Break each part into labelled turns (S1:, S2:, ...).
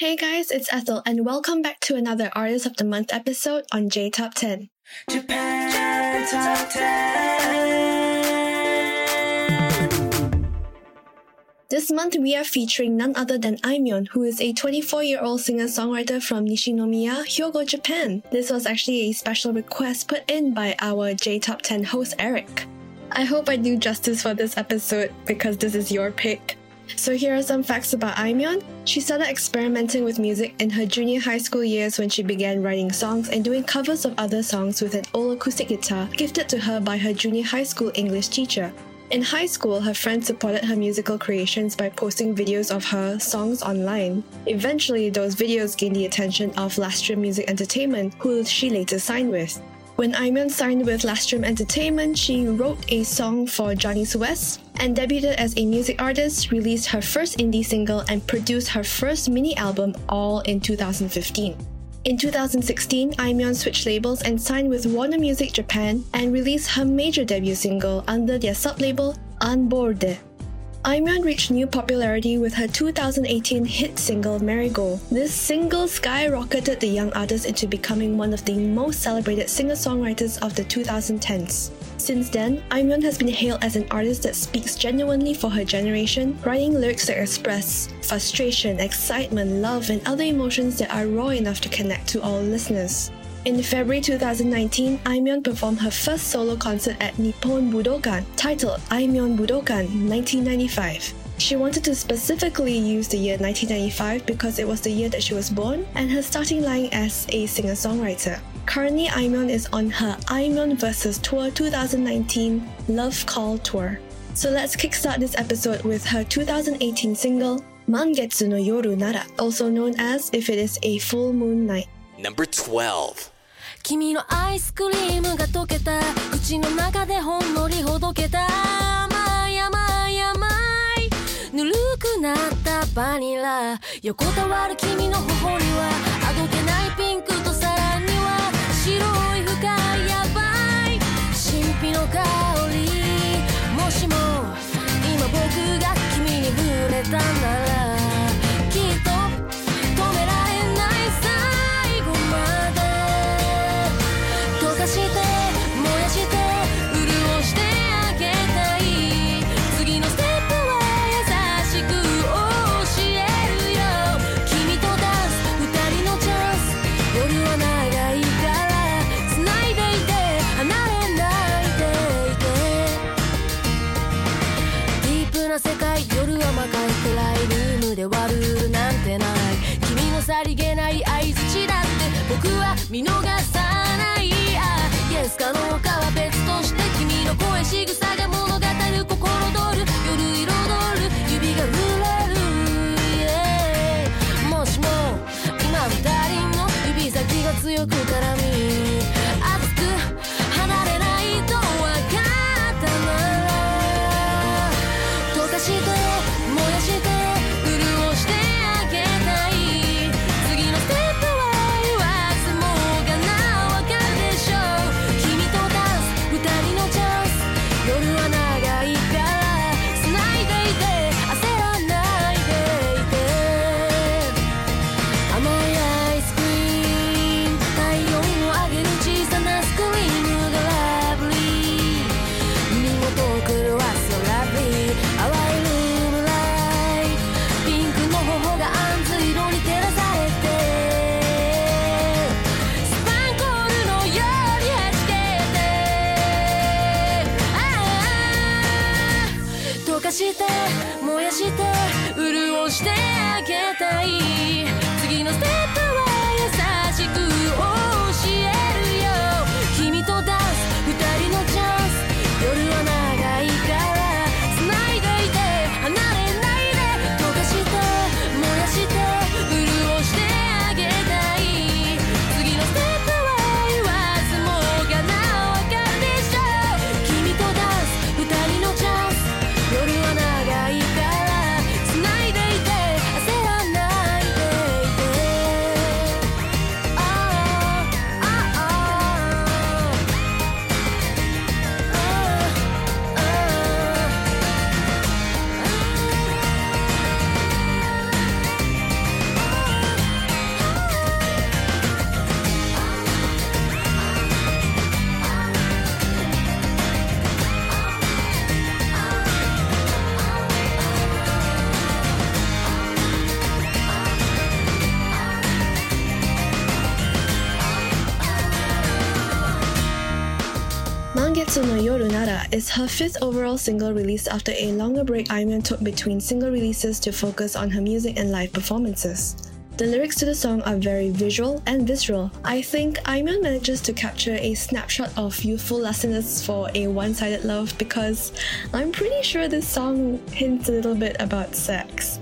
S1: Hey guys, it's Ethel, and welcome back to another Artist of the Month episode on J Top 10.
S2: Japan Top 10.
S1: This month we are featuring none other than Aimyon, who is a 24 year old singer songwriter from Nishinomiya, Hyogo, Japan. This was actually a special request put in by our J Top 10 host Eric. I hope I do justice for this episode because this is your pick. So here are some facts about Aimyon. She started experimenting with music in her junior high school years when she began writing songs and doing covers of other songs with an old acoustic guitar gifted to her by her junior high school English teacher. In high school, her friends supported her musical creations by posting videos of her songs online. Eventually, those videos gained the attention of Lastrum Music Entertainment, who she later signed with. When Aimyon signed with Lastrum Entertainment, she wrote a song for Johnny's West and debuted as a music artist, released her first indie single, and produced her first mini album all in 2015. In 2016, Aimyon switched labels and signed with Warner Music Japan and released her major debut single under their sublabel Unboard. Aimyon reached new popularity with her 2018 hit single Marigold. This single skyrocketed the young artist into becoming one of the most celebrated singer-songwriters of the 2010s. Since then, Aimyon has been hailed as an artist that speaks genuinely for her generation, writing lyrics that express frustration, excitement, love, and other emotions that are raw enough to connect to all listeners. In February 2019, Aimyon performed her first solo concert at Nippon Budokan, titled Aimyon Budokan 1995. She wanted to specifically use the year 1995 because it was the year that she was born and her starting line as a singer-songwriter. Currently, Aimyon is on her Aimyon vs. Tour 2019 Love Call Tour. So let's kickstart this episode with her 2018 single Mangetsu no Yoru Nara, also known as If It Is a Full Moon Night.
S2: Number 12.
S3: 君のアイスクリームが溶けた。口の中でほんのりほどけた。甘い甘い甘い。ぬるくなったバニラ。横たわる君の頬にはあどけないピンクとさらには。白い深いヤバい。神秘の香り。もしも今僕が君に触れたなら。見逃さない。あイエスかどうかは別として君の声仕草が
S1: fifth overall single released after a longer break Aimyon took between single releases to focus on her music and live performances. The lyrics to the song are very visual and visceral. I think Aimyon manages to capture a snapshot of youthful lustfulness for a one-sided love because I'm pretty sure this song hints a little bit about sex.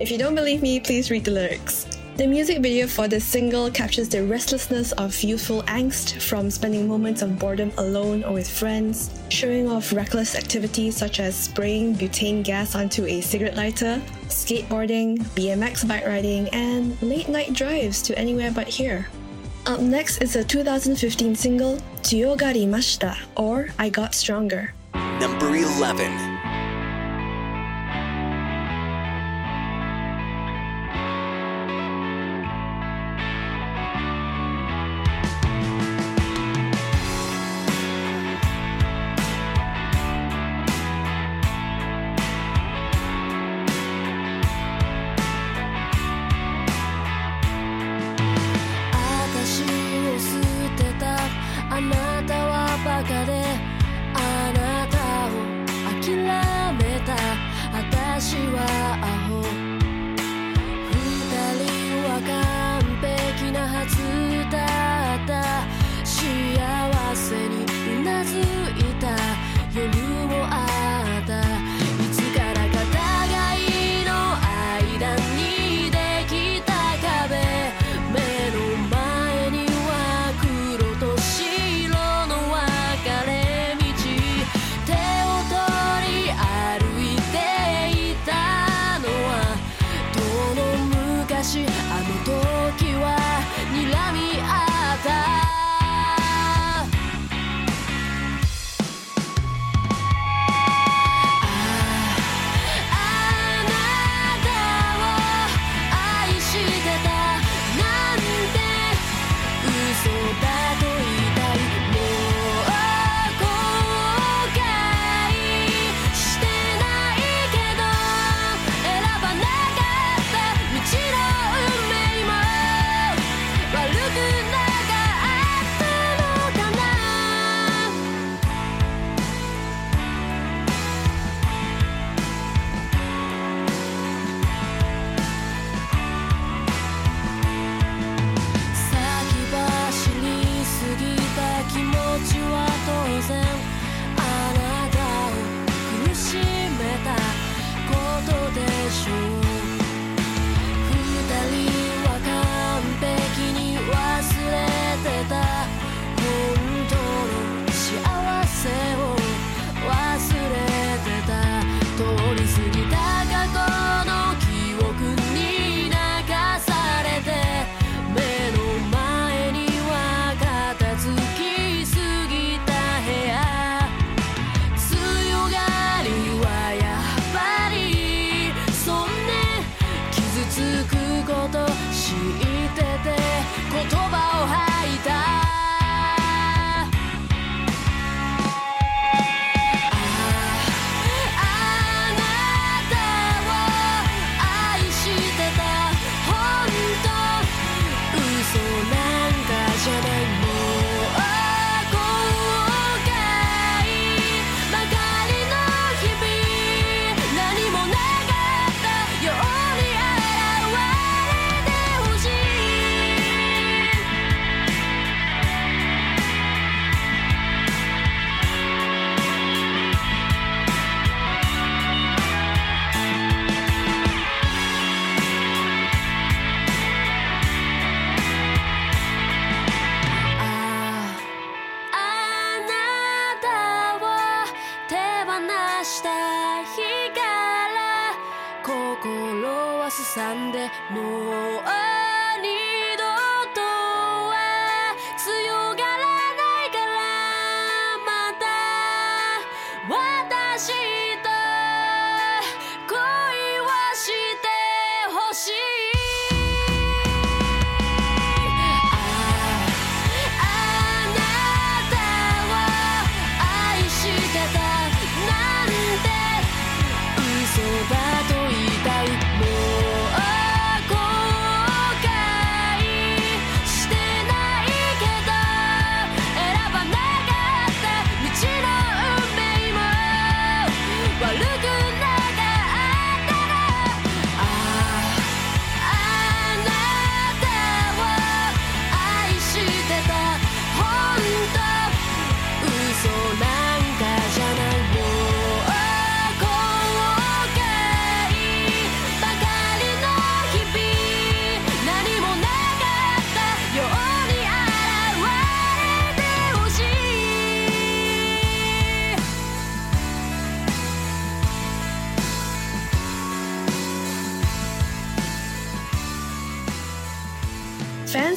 S1: If you don't believe me, please read the lyrics. The music video for this single captures the restlessness of youthful angst from spending moments of boredom alone or with friends, showing off reckless activities such as spraying butane gas onto a cigarette lighter, skateboarding, BMX bike riding, and late night drives to anywhere but here. Up next is a 2015 single, Tsuyogari Mashita, or I Got Stronger.
S2: Number 11.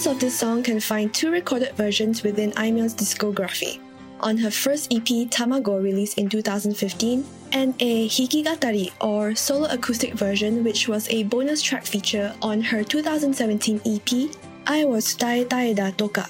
S1: Fans of this song can find two recorded versions within Aimyon's discography. On her first EP Tamago released in 2015, and a Hikigatari or solo acoustic version which was a bonus track feature on her 2017 EP I Was Tae Da Toka.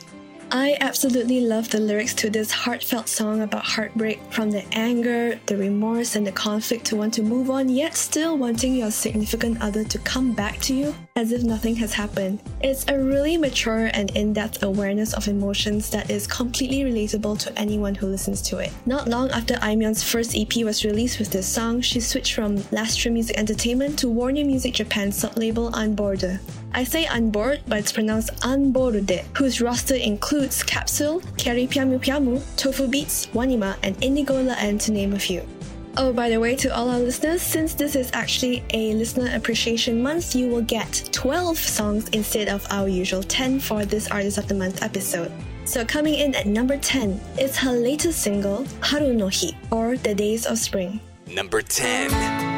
S1: I absolutely love the lyrics to this heartfelt song about heartbreak from the anger, the remorse, and the conflict to want to move on, yet still wanting your significant other to come back to you as if nothing has happened. It's a really mature and in depth awareness of emotions that is completely relatable to anyone who listens to it. Not long after Aimyon's first EP was released with this song, she switched from Lastrum Music Entertainment to Warner Music Japan's sublabel Unborder. I say Unboard, but it's pronounced Unborude, whose roster includes Capsule, Kyary Pamyu Pamyu, Tofu Beats, Wanima, and Indigo La End to name a few. Oh, by the way, to all our listeners, since this is actually a listener appreciation month, you will get 12 songs instead of our usual 10 for this Artist of the Month episode. So coming in at number 10 is her latest single, Haru no Hi, or The Days of Spring.
S3: Number 10.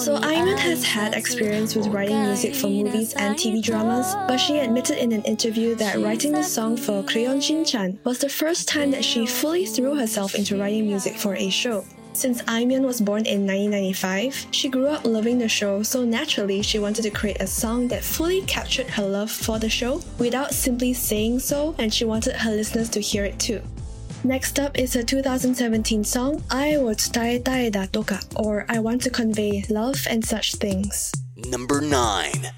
S1: So Aimyon has had experience with writing music for movies and TV dramas, but she admitted in an interview that writing the song for Crayon Shinchan was the first time that she fully threw herself into writing music for a show. Since Aimyon was born in 1995, she grew up loving the show, so naturally she wanted to create a song that fully captured her love for the show without simply saying so, and she wanted her listeners to hear it too. Next up is a 2017 song, I wo tsutaetai da toka, or I want to convey love and such things.
S2: Number 9.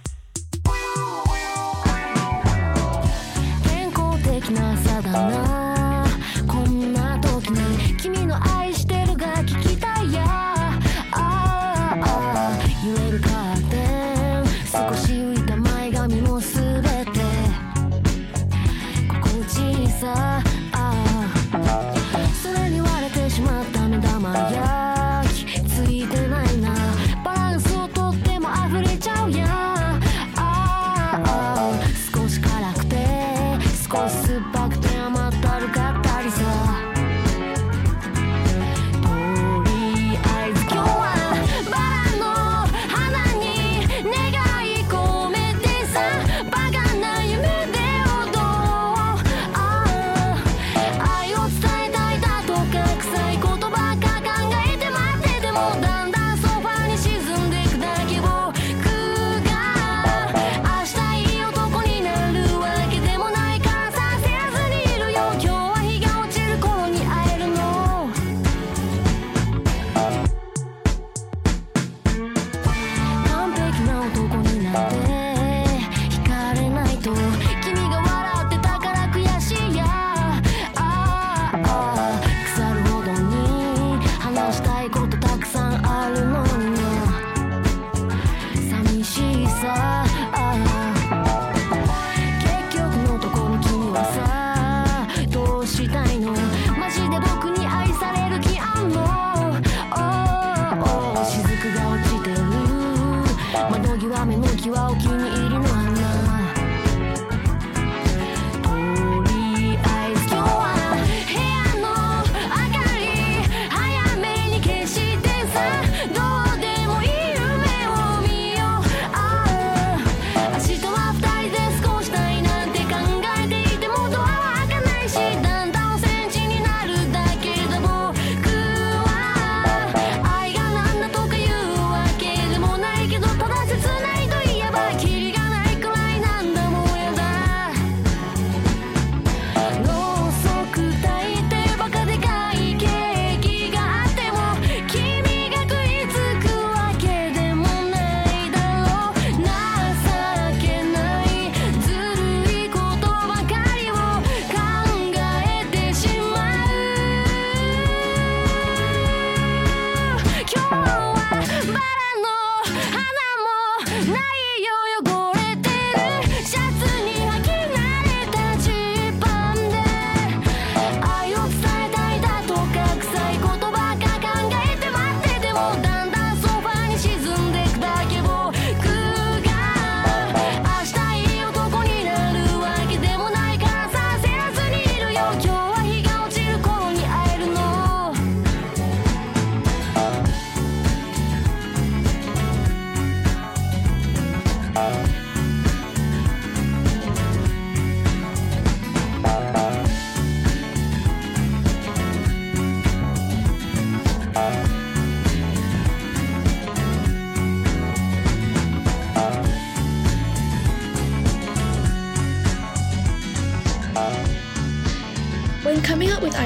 S3: 健康的な差だな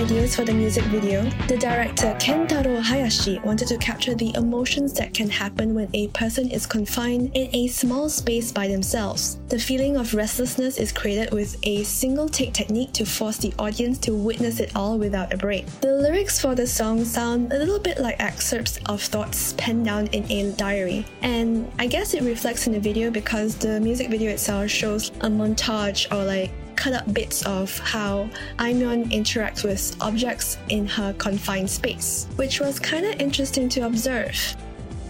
S1: ideas for the music video, the director Kentaro Hayashi wanted to capture the emotions that can happen when a person is confined in a small space by themselves. The feeling of restlessness is created with a single take technique to force the audience to witness it all without a break. The lyrics for the song sound a little bit like excerpts of thoughts penned down in a diary, and I guess it reflects in the video because the music video itself shows a montage or like cut up bits of how Aimyon interacts with objects in her confined space, which was kind of interesting to observe.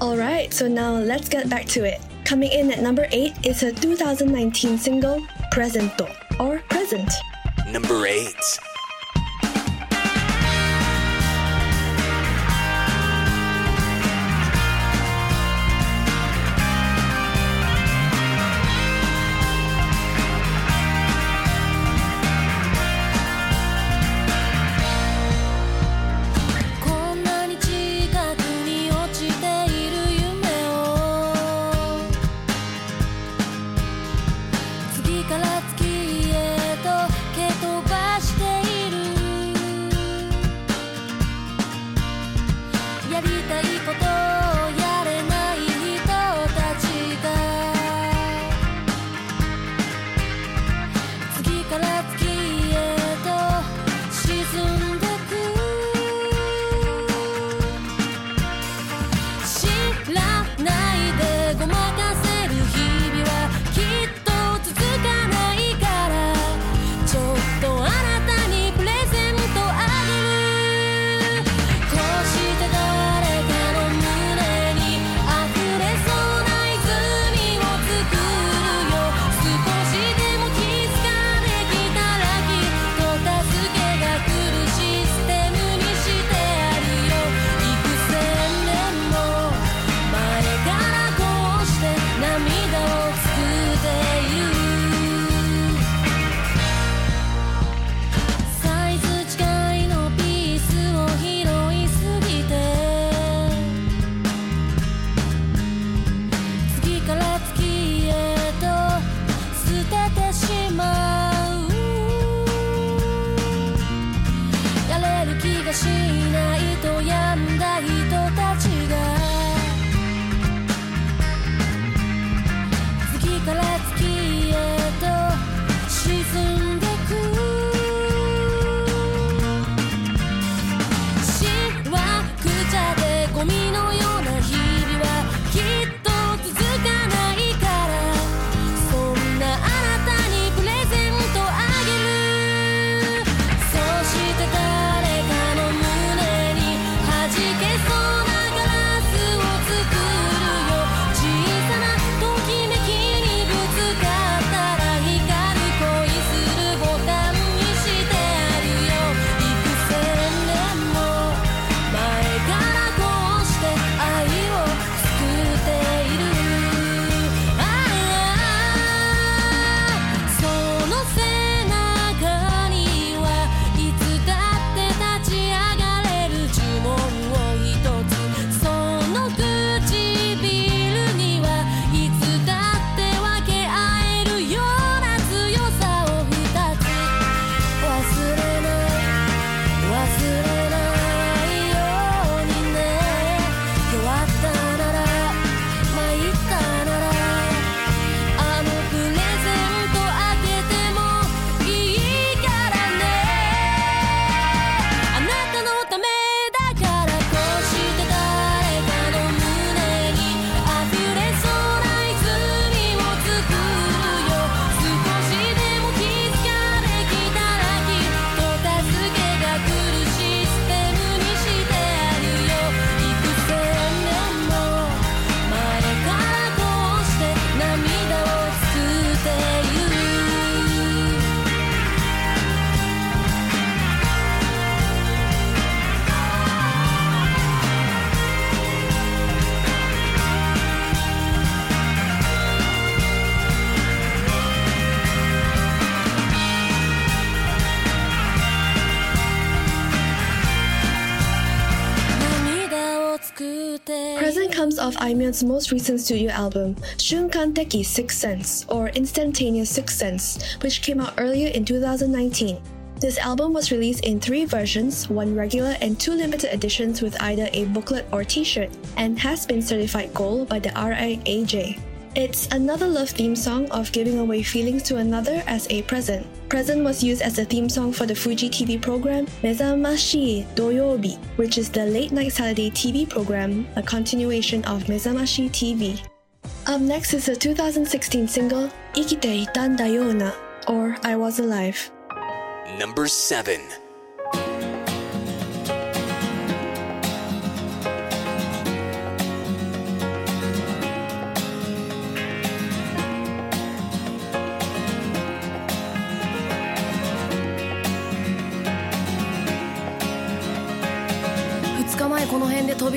S1: Alright, so now let's get back to it. Coming in at number 8 is her 2019 single, Presento, or Present.
S3: Number 8.
S1: Most recent studio album, Shunkan Teki Sixth Sense, or Instantaneous Sixth Sense, which came out earlier in 2019. This album was released in three versions, one regular and two limited editions with either a booklet or t-shirt, and has been certified gold by the RIAJ. It's another love theme song of giving away feelings to another as a present. Present was used as the theme song for the Fuji TV program Mezamashi Doyobi, which is the late night Saturday TV program, a continuation of Mezamashi TV. Up next is the 2016 single Ikite Itanda Yona, or I Was Alive.
S2: Number 7.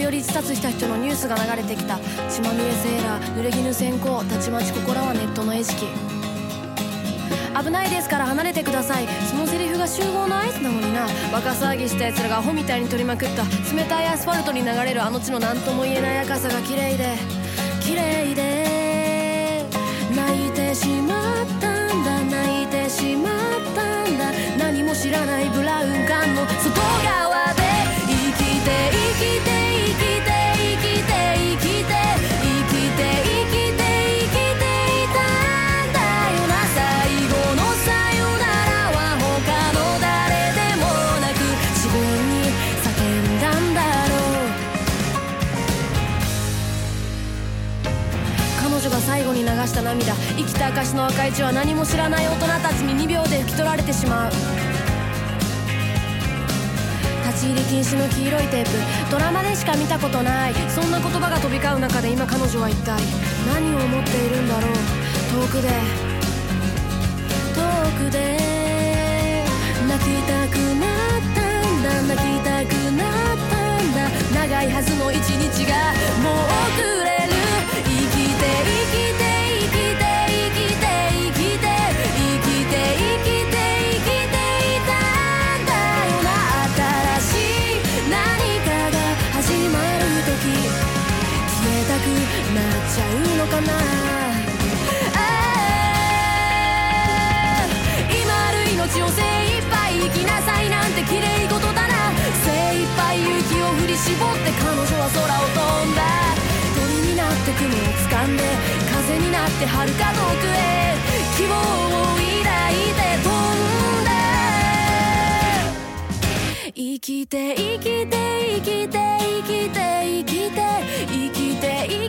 S3: の辺で飛び降り自殺した。人のニュースが流れてきた血まみれセーラー濡れ衣先行たちまちここらはネットの餌食。危ないですから離れてください。そのセリフが集合の合図なのにな。バカ騒ぎした奴らがアホみたいに取りまくった。冷たいアスファルトに流れるあの地の何とも言えない赤さが綺麗で。綺麗で。泣いてしまったんだ。泣いてしまったんだ。何も知らないブラウン管の外側で。最後に流した涙生きた証の赤い血は何も知らない大人たちに2秒で拭き取られてしまう立ち入り禁止の黄色いテープ。ドラマでしか見たことない。そんな言葉が飛び交う中で今彼女は一体何を思っているんだろう。遠くで。遠くで。泣きたくなったんだ。泣きたくなったんだ。長いはずの一日がもう遅れちゃうのかな？今ある命を精一杯生きなさいなんて綺麗事だな。精一杯勇気を振り絞って彼女は空を飛んだ。鳥になって雲を掴んで風になって遥か遠くへ。希望を抱いて飛んだ。生きて生きて生きて生きて生きて生きて生きて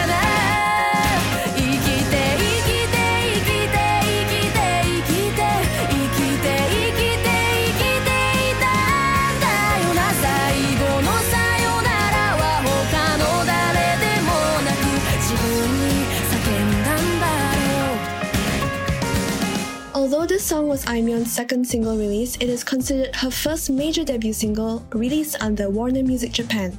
S1: second single release, it is considered her first major debut single released under Warner Music Japan.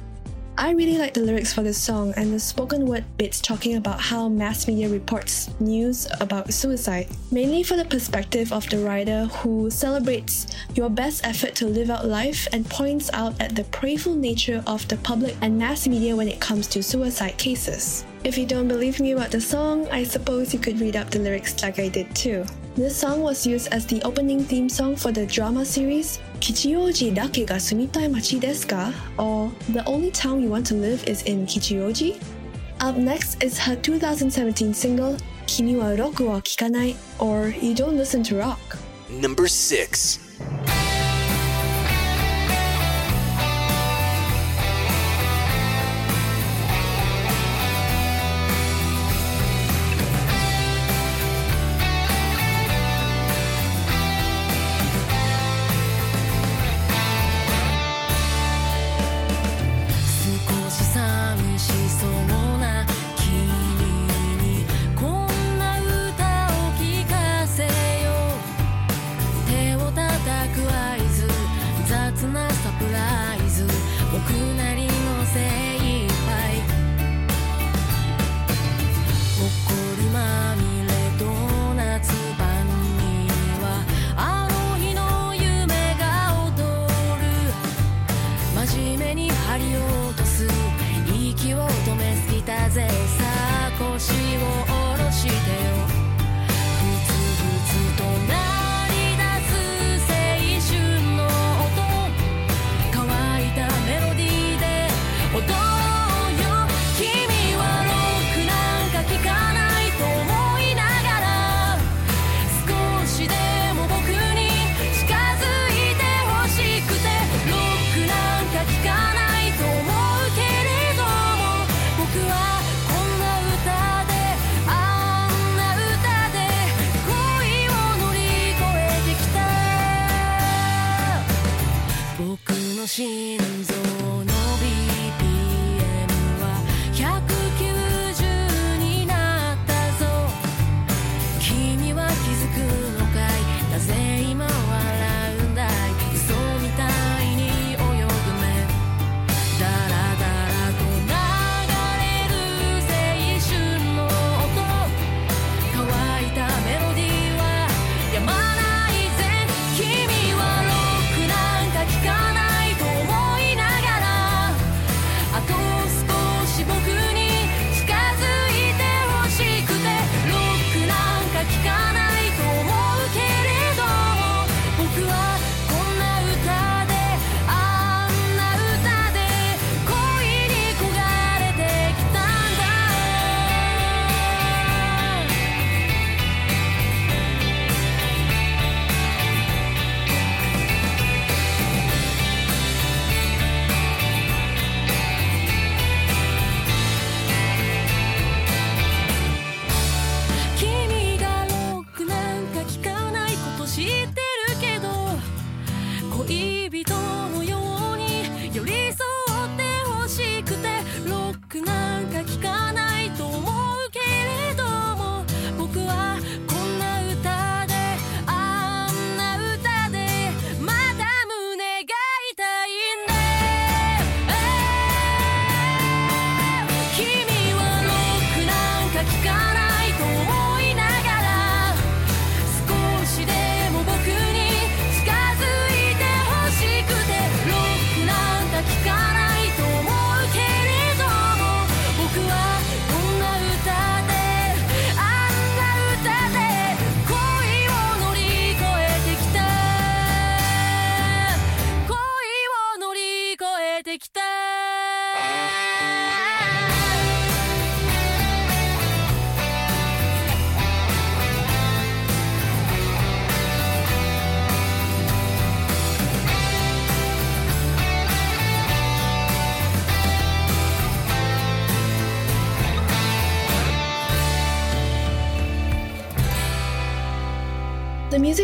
S1: I really like the lyrics for this song and the spoken word bits talking about how mass media reports news about suicide, mainly for the perspective of the writer who celebrates your best effort to live out life and points out at the preyful nature of the public and mass media when it comes to suicide cases. If you don't believe me about the song, I suppose you could read up the lyrics like I did too. This song was used as the opening theme song for the drama series Kichijoji dake ga sumitai machi desu ka? Or The Only Town You Want to Live is in Kichijoji? Up next is her 2017 single Kimi wa roku wa kikanai or You Don't Listen to Rock.
S2: Number 6.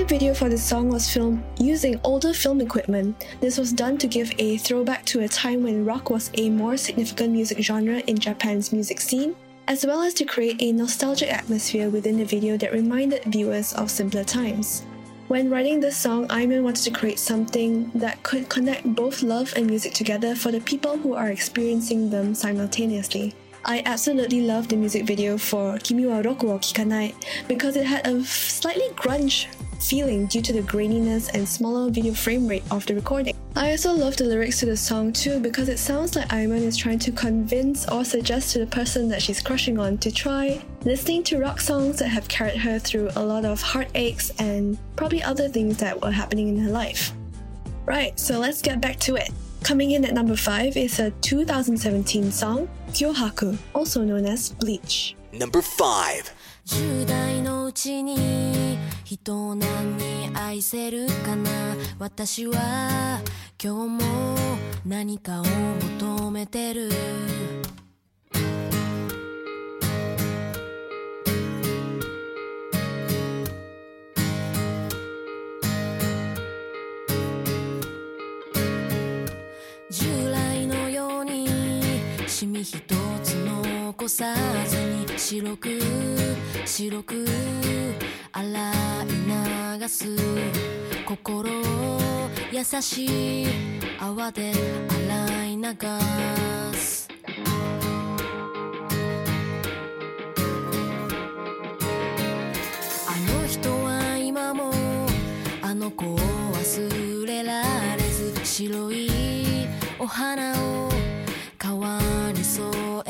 S1: Video for this song was filmed using older film equipment. This was done to give a throwback to a time when rock was a more significant music genre in Japan's music scene, as well as to create a nostalgic atmosphere within the video that reminded viewers of simpler times. When writing this song, Aimyon wanted to create something that could connect both love and music together for the people who are experiencing them simultaneously. I absolutely loved the music video for Kimi wa Roku wo Kikanai because it had a slightly grunge feeling due to the graininess and smaller video frame rate of the recording. I also love the lyrics to the song too because it sounds like Aimyon is trying to convince or suggest to the person that she's crushing on to try listening to rock songs that have carried her through a lot of heartaches and probably other things that were happening in her life. Right, so let's get back to it. Coming in at number 5 is a 2017 song, 漂白 also known as bleach.
S2: Number
S3: 代のうちに人を何に愛せるかな？私は今日も何かを求めてる。シミ一つ残さずに白く白く洗い流す。心を優しい泡で洗い流す。あの人は今もあの子を忘れられず白いお花を川にそう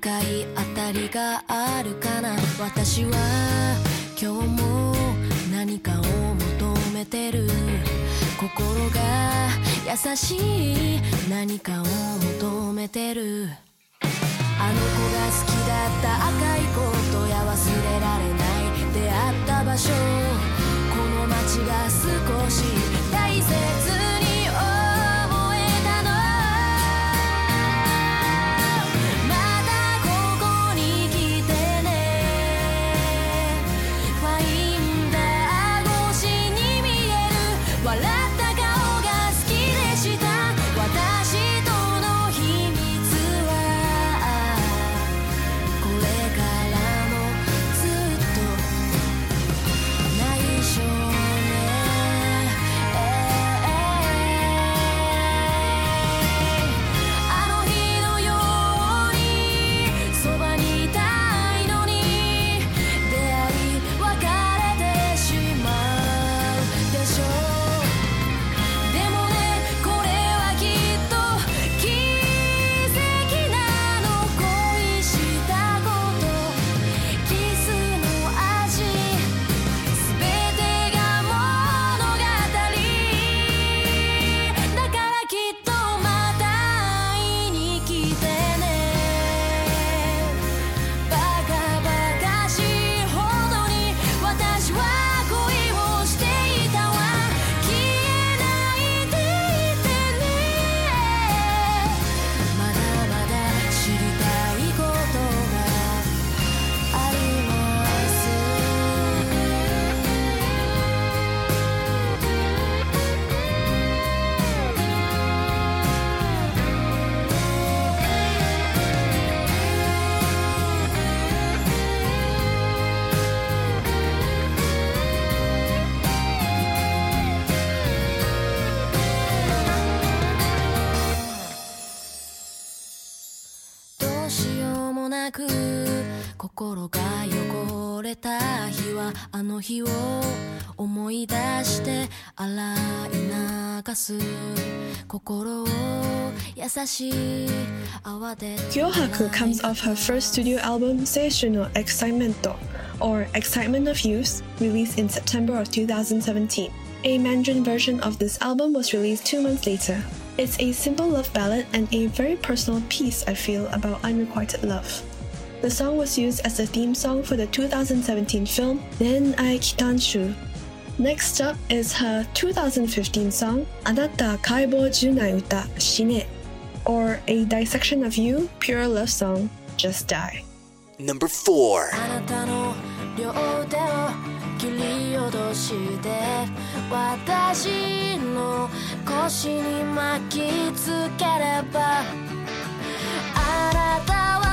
S3: 回当たりがあるかな。私は今日も何かを求めてる。心が優しい何かを求めてる。あの子が好きだった赤いコートや忘れられない。出会った場所。この街が少し大切。あの日を思い出して洗い流す心を優しい泡で
S1: Hyohaku comes off her first studio album Seishun no Excitemento or Excitement of Youth released in September of 2017 a Mandarin version of this album was released two months later. It's a simple love ballad and a very personal piece, I feel, about unrequited love. The song was used as the theme song for the 2017 film Nen Ai Kitanshu. Next up is her 2015 song Anata Kaibo Junai Uta Shine, or a dissection of you, pure love song, Just Die.
S2: Number 4.
S3: あなたの両手を切り落として私の腰に巻きつければあなたは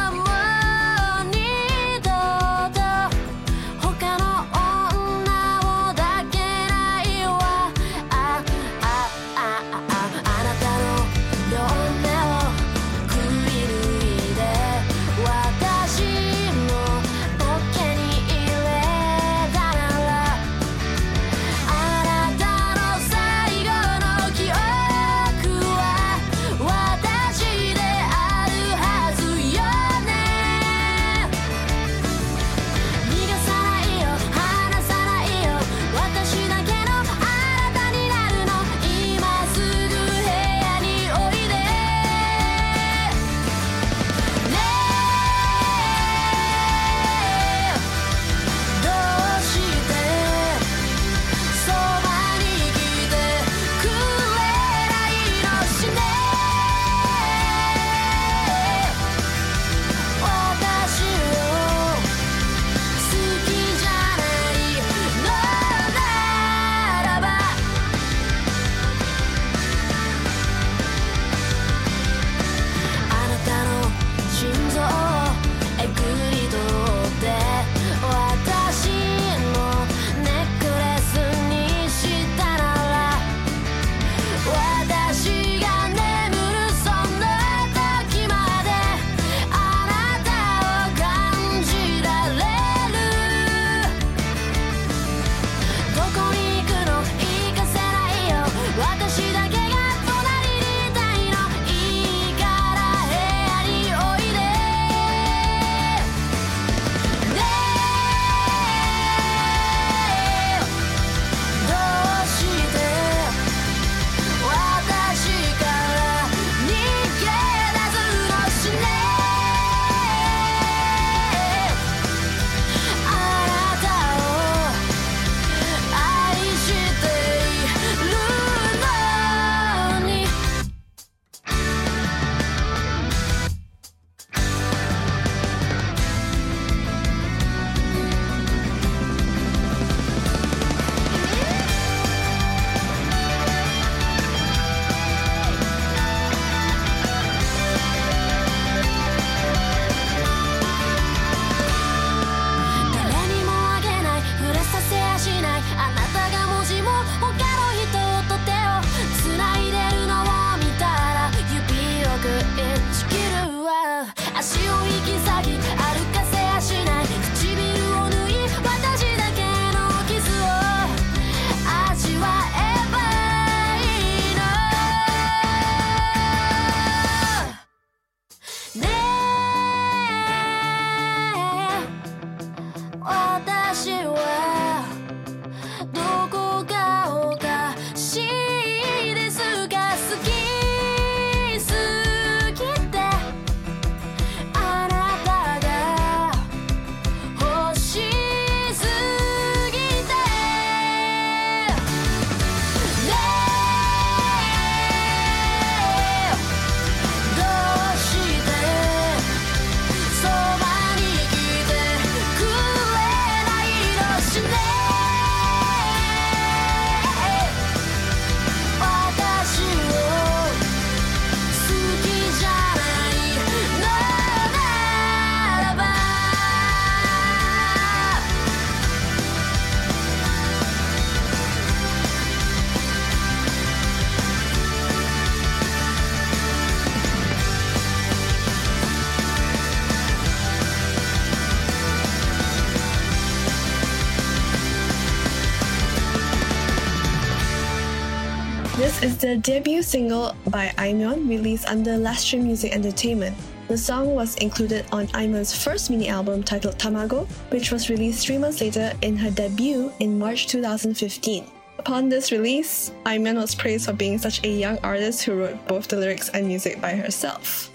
S1: The debut single by Aimyon released under Lastrum Music Entertainment. The song was included on Aimyon's first mini album titled Tamago, which was released three months later in her debut in March 2015. Upon this release, Aimyon was praised for being such a young artist who wrote both the lyrics and music by herself.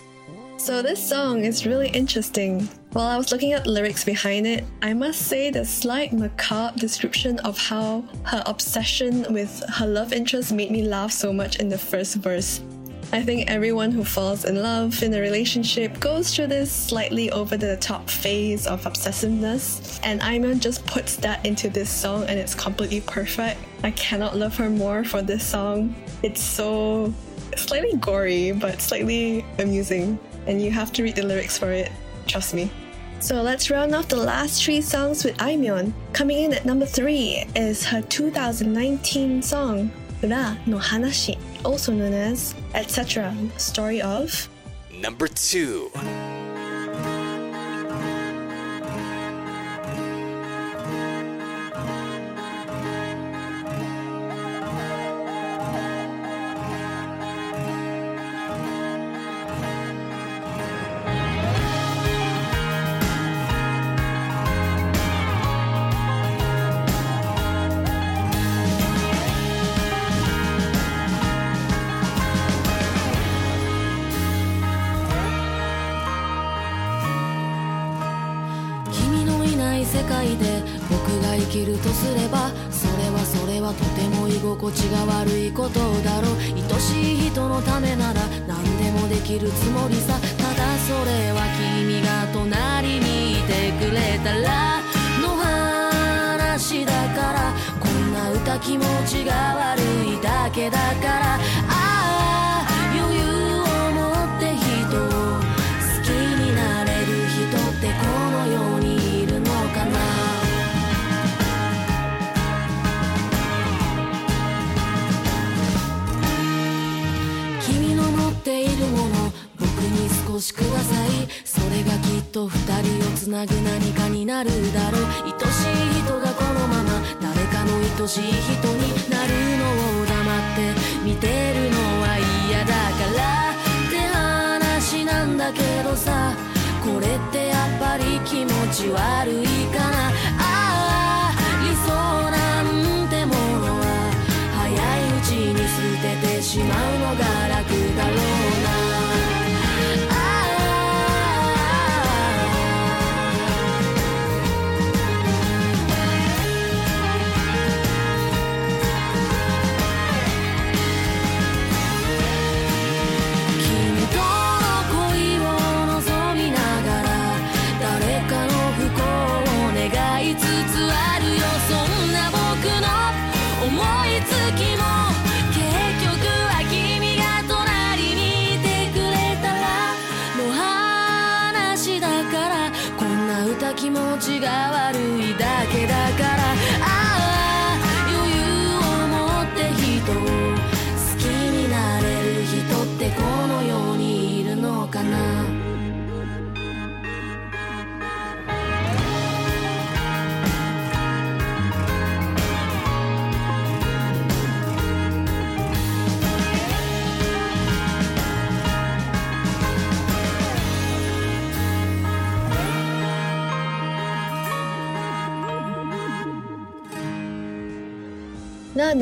S1: So this song is really interesting. While I was looking at the lyrics behind it, I must say the slight macabre description of how her obsession with her love interest made me laugh so much in the first verse. I think everyone who falls in love in a relationship goes through this slightly over the top phase of obsessiveness, and Aimyon just puts that into this song and it's completely perfect. I cannot love her more for this song. It's so slightly gory, but slightly amusing and you have to read the lyrics for it. Trust me. So let's round off the last three songs with Aimyon. Coming in at number three is her 2019 song, Ra no Hanashi, also known as Etc. Story of.
S3: Number two.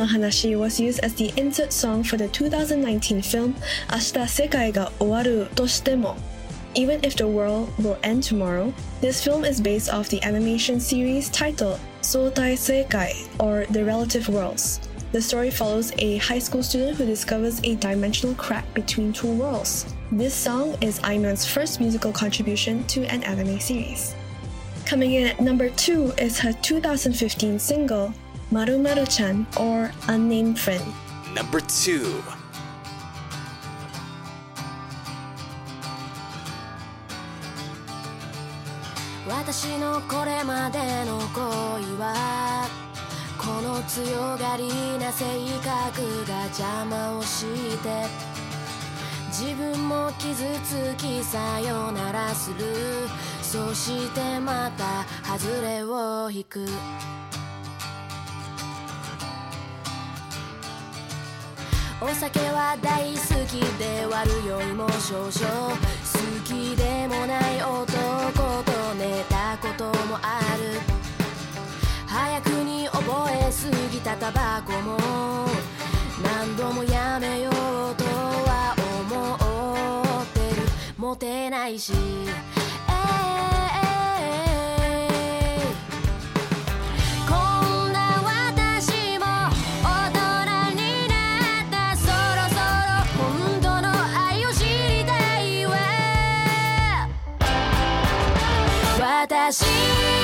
S1: Hanashi was used as the insert song for the 2019 film Ashita Sekai ga Owaru Toshitemo. Even if the world will end tomorrow, this film is based off the animation series titled Sotai Sekai or The Relative Worlds. The story follows a high school student who discovers a dimensional crack between two worlds. This song is Aimyon's first musical contribution to an anime series. Coming in at number two is her 2015 single Maru Maru Chan or Unnamed Friend?
S3: Number two.
S4: 私のこれまでの恋はこの強がりな性格が邪魔をして自分も傷つきさよならするそしてまた外れを引く
S3: お酒は大好きで割る酔いも少々好きでもない男と寝たこともある。早くに覚えすぎたタバコも。何度もやめようとは思ってる。モテないし、えー私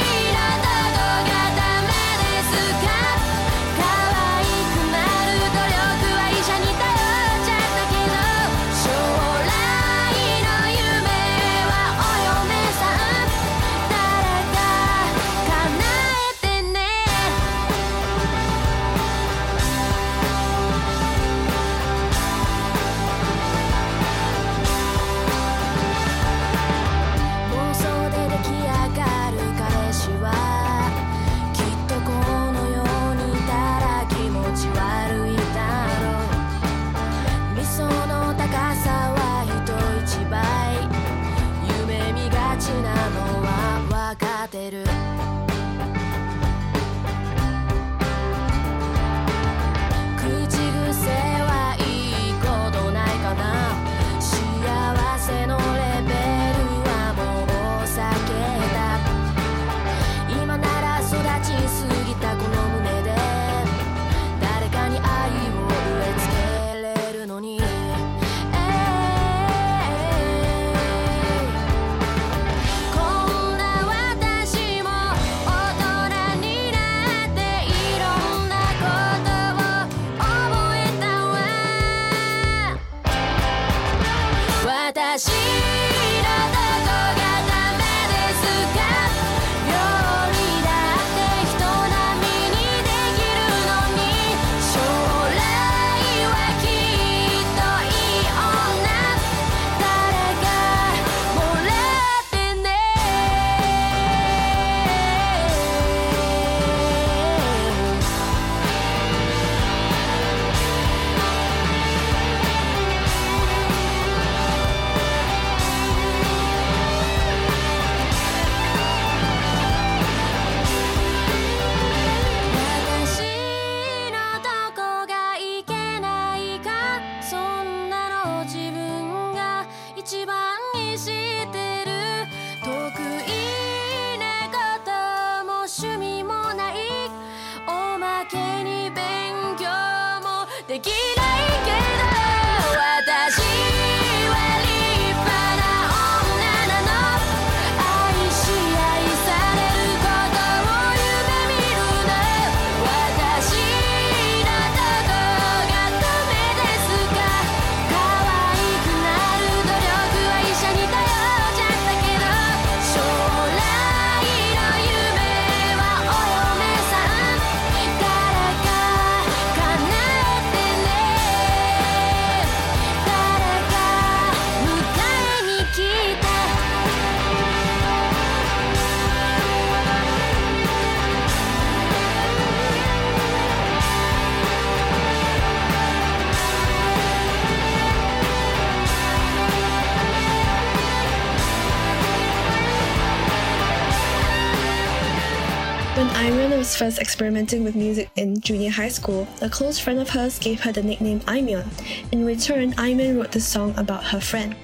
S1: first experimenting with music in junior high school, a close friend of hers gave her the nickname Aimyon. In return, Aimyon wrote the song about her friend.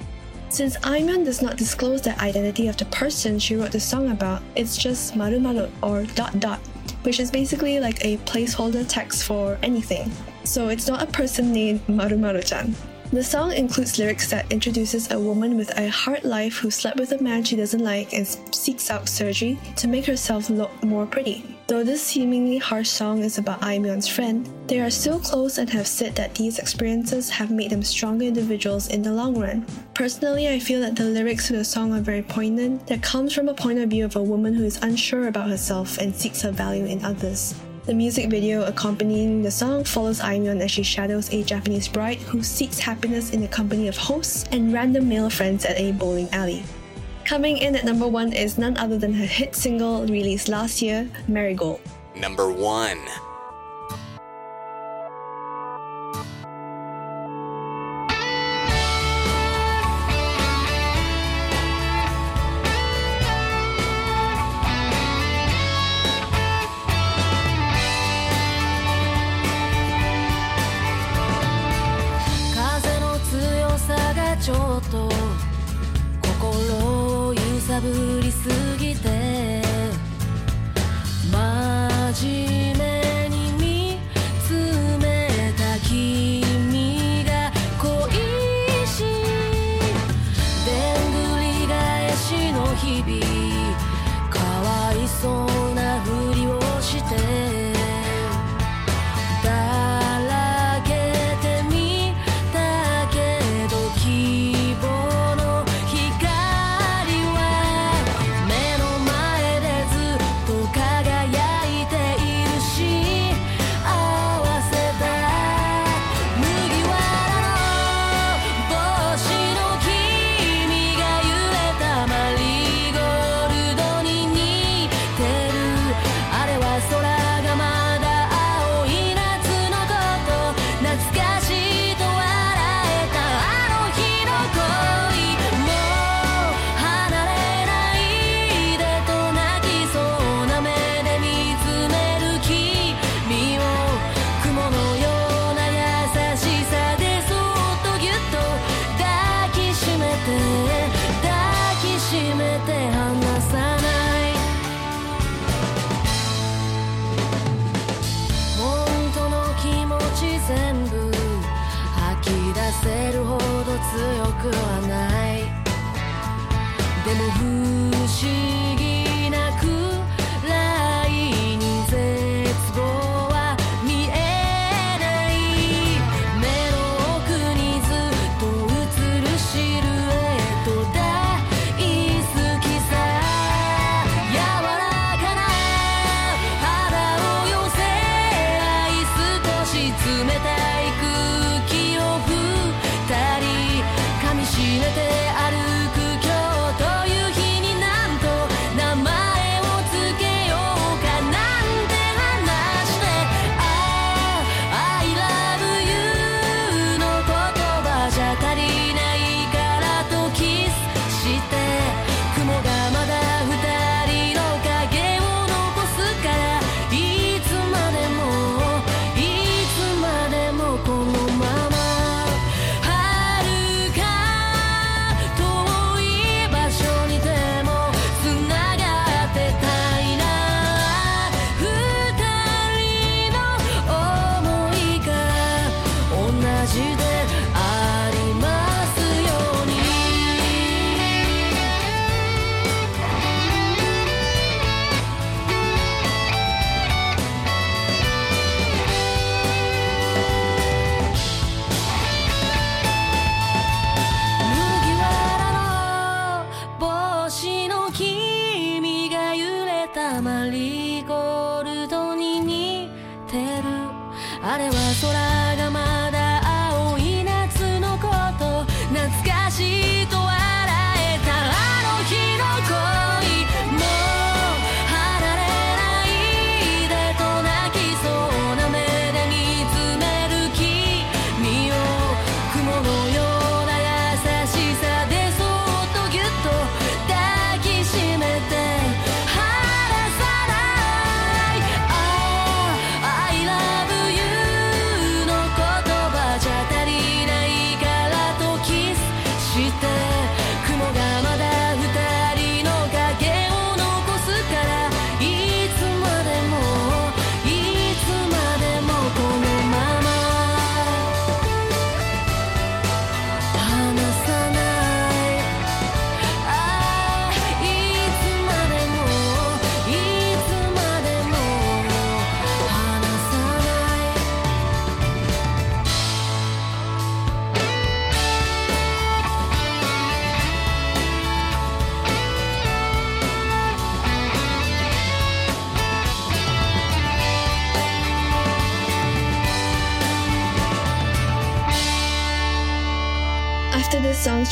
S1: Since Aimyon does not disclose the identity of the person she wrote the song about, it's just maru maru or dot dot, which is basically like a placeholder text for anything. So it's not a person named Maru Maru-chan. The song includes lyrics that introduces a woman with a hard life who slept with a man she doesn't like and seeks out surgery to make herself look more pretty. Though this seemingly harsh song is about Aimyon's friend, they are still close and have said that these experiences have made them stronger individuals in the long run. Personally, I feel that the lyrics to the song are very poignant, that comes from a point of view of a woman who is unsure about herself and seeks her value in others. The music video accompanying the song follows Aimyon as she shadows a Japanese bride who seeks happiness in the company of hosts and random male friends at a bowling alley. Coming in at number one is none other than her hit single released last year, Marigold.
S2: Number 1.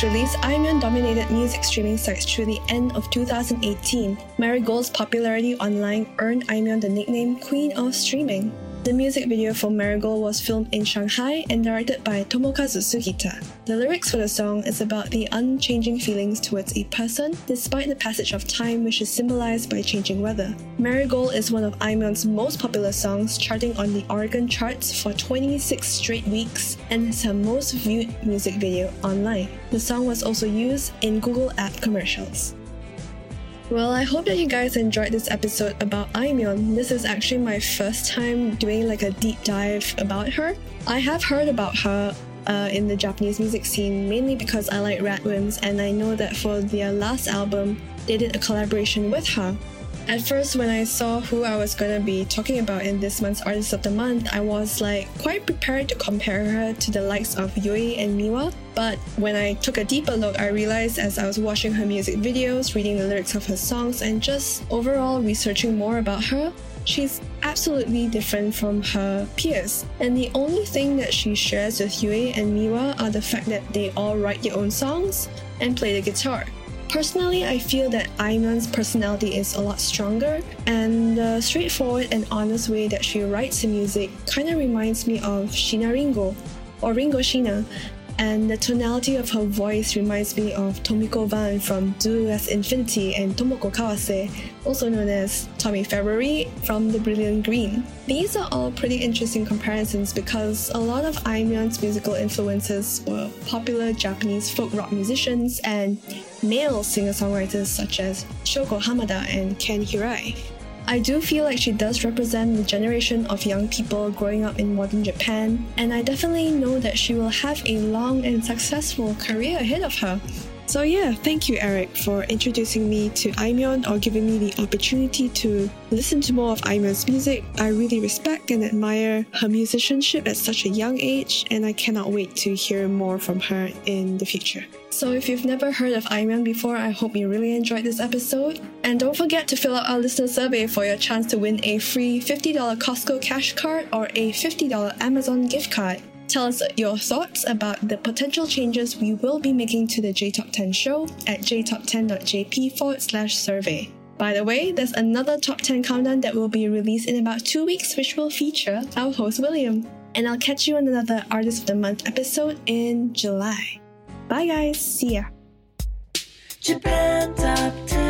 S1: first release, Aimyon dominated music streaming sites through the end of 2018. Marigold's popularity online earned Aimyon the nickname Queen of Streaming. The music video for Marigold was filmed in Shanghai and directed by Tomokazu Sugita. The lyrics for the song is about the unchanging feelings towards a person despite the passage of time which is symbolized by changing weather. Marigold is one of Aimyon's most popular songs, charting on the Oricon charts for 26 straight weeks and is her most viewed music video online. The song was also used in Google app commercials. Well, I hope that you guys enjoyed this episode about Aimyon. This is actually my first time doing like a deep dive about her. I have heard about her uh, in the Japanese music scene mainly because I like Radwimps and I know that for their last album, they did a collaboration with her. At first, when I saw who I was going to be talking about in this month's Artist of the Month, I was like quite prepared to compare her to the likes of Yui and Miwa. But when I took a deeper look, I realized as I was watching her music videos, reading the lyrics of her songs, and just overall researching more about her, she's absolutely different from her peers. And the only thing that she shares with Yui and Miwa are the fact that they all write their own songs and play the guitar. Personally, I feel that Aimyon's personality is a lot stronger, and the straightforward and honest way that she writes the music kind of reminds me of Sheena Ringo, or Ringo Sheena, and the tonality of her voice reminds me of Tomiko Van from Do as Infinity and Tomoko Kawase, also known as Tommy February from The Brilliant Green. These are all pretty interesting comparisons because a lot of Aimyon's musical influences were popular Japanese folk rock musicians and male singer-songwriters such as Shogo Hamada and Ken Hirai. I do feel like she does represent the generation of young people growing up in modern Japan, and I definitely know that she will have a long and successful career ahead of her. So yeah, thank you Eric for introducing me to Aimyon or giving me the opportunity to listen to more of Aimyon's music. I really respect and admire her musicianship at such a young age and I cannot wait to hear more from her in the future. So if you've never heard of Aimyon before, I hope you really enjoyed this episode. And don't forget to fill out our listener survey for your chance to win a free $50 Costco cash card or a $50 Amazon gift card. Tell us your thoughts about the potential changes we will be making to the J Top 10 show at jtop10.jp forward slash survey. By the way, there's another top 10 countdown that will be released in about two weeks, which will feature our host William. And I'll catch you on another Artist of the Month episode in July. Bye, guys. See ya.
S5: Japan Top 10,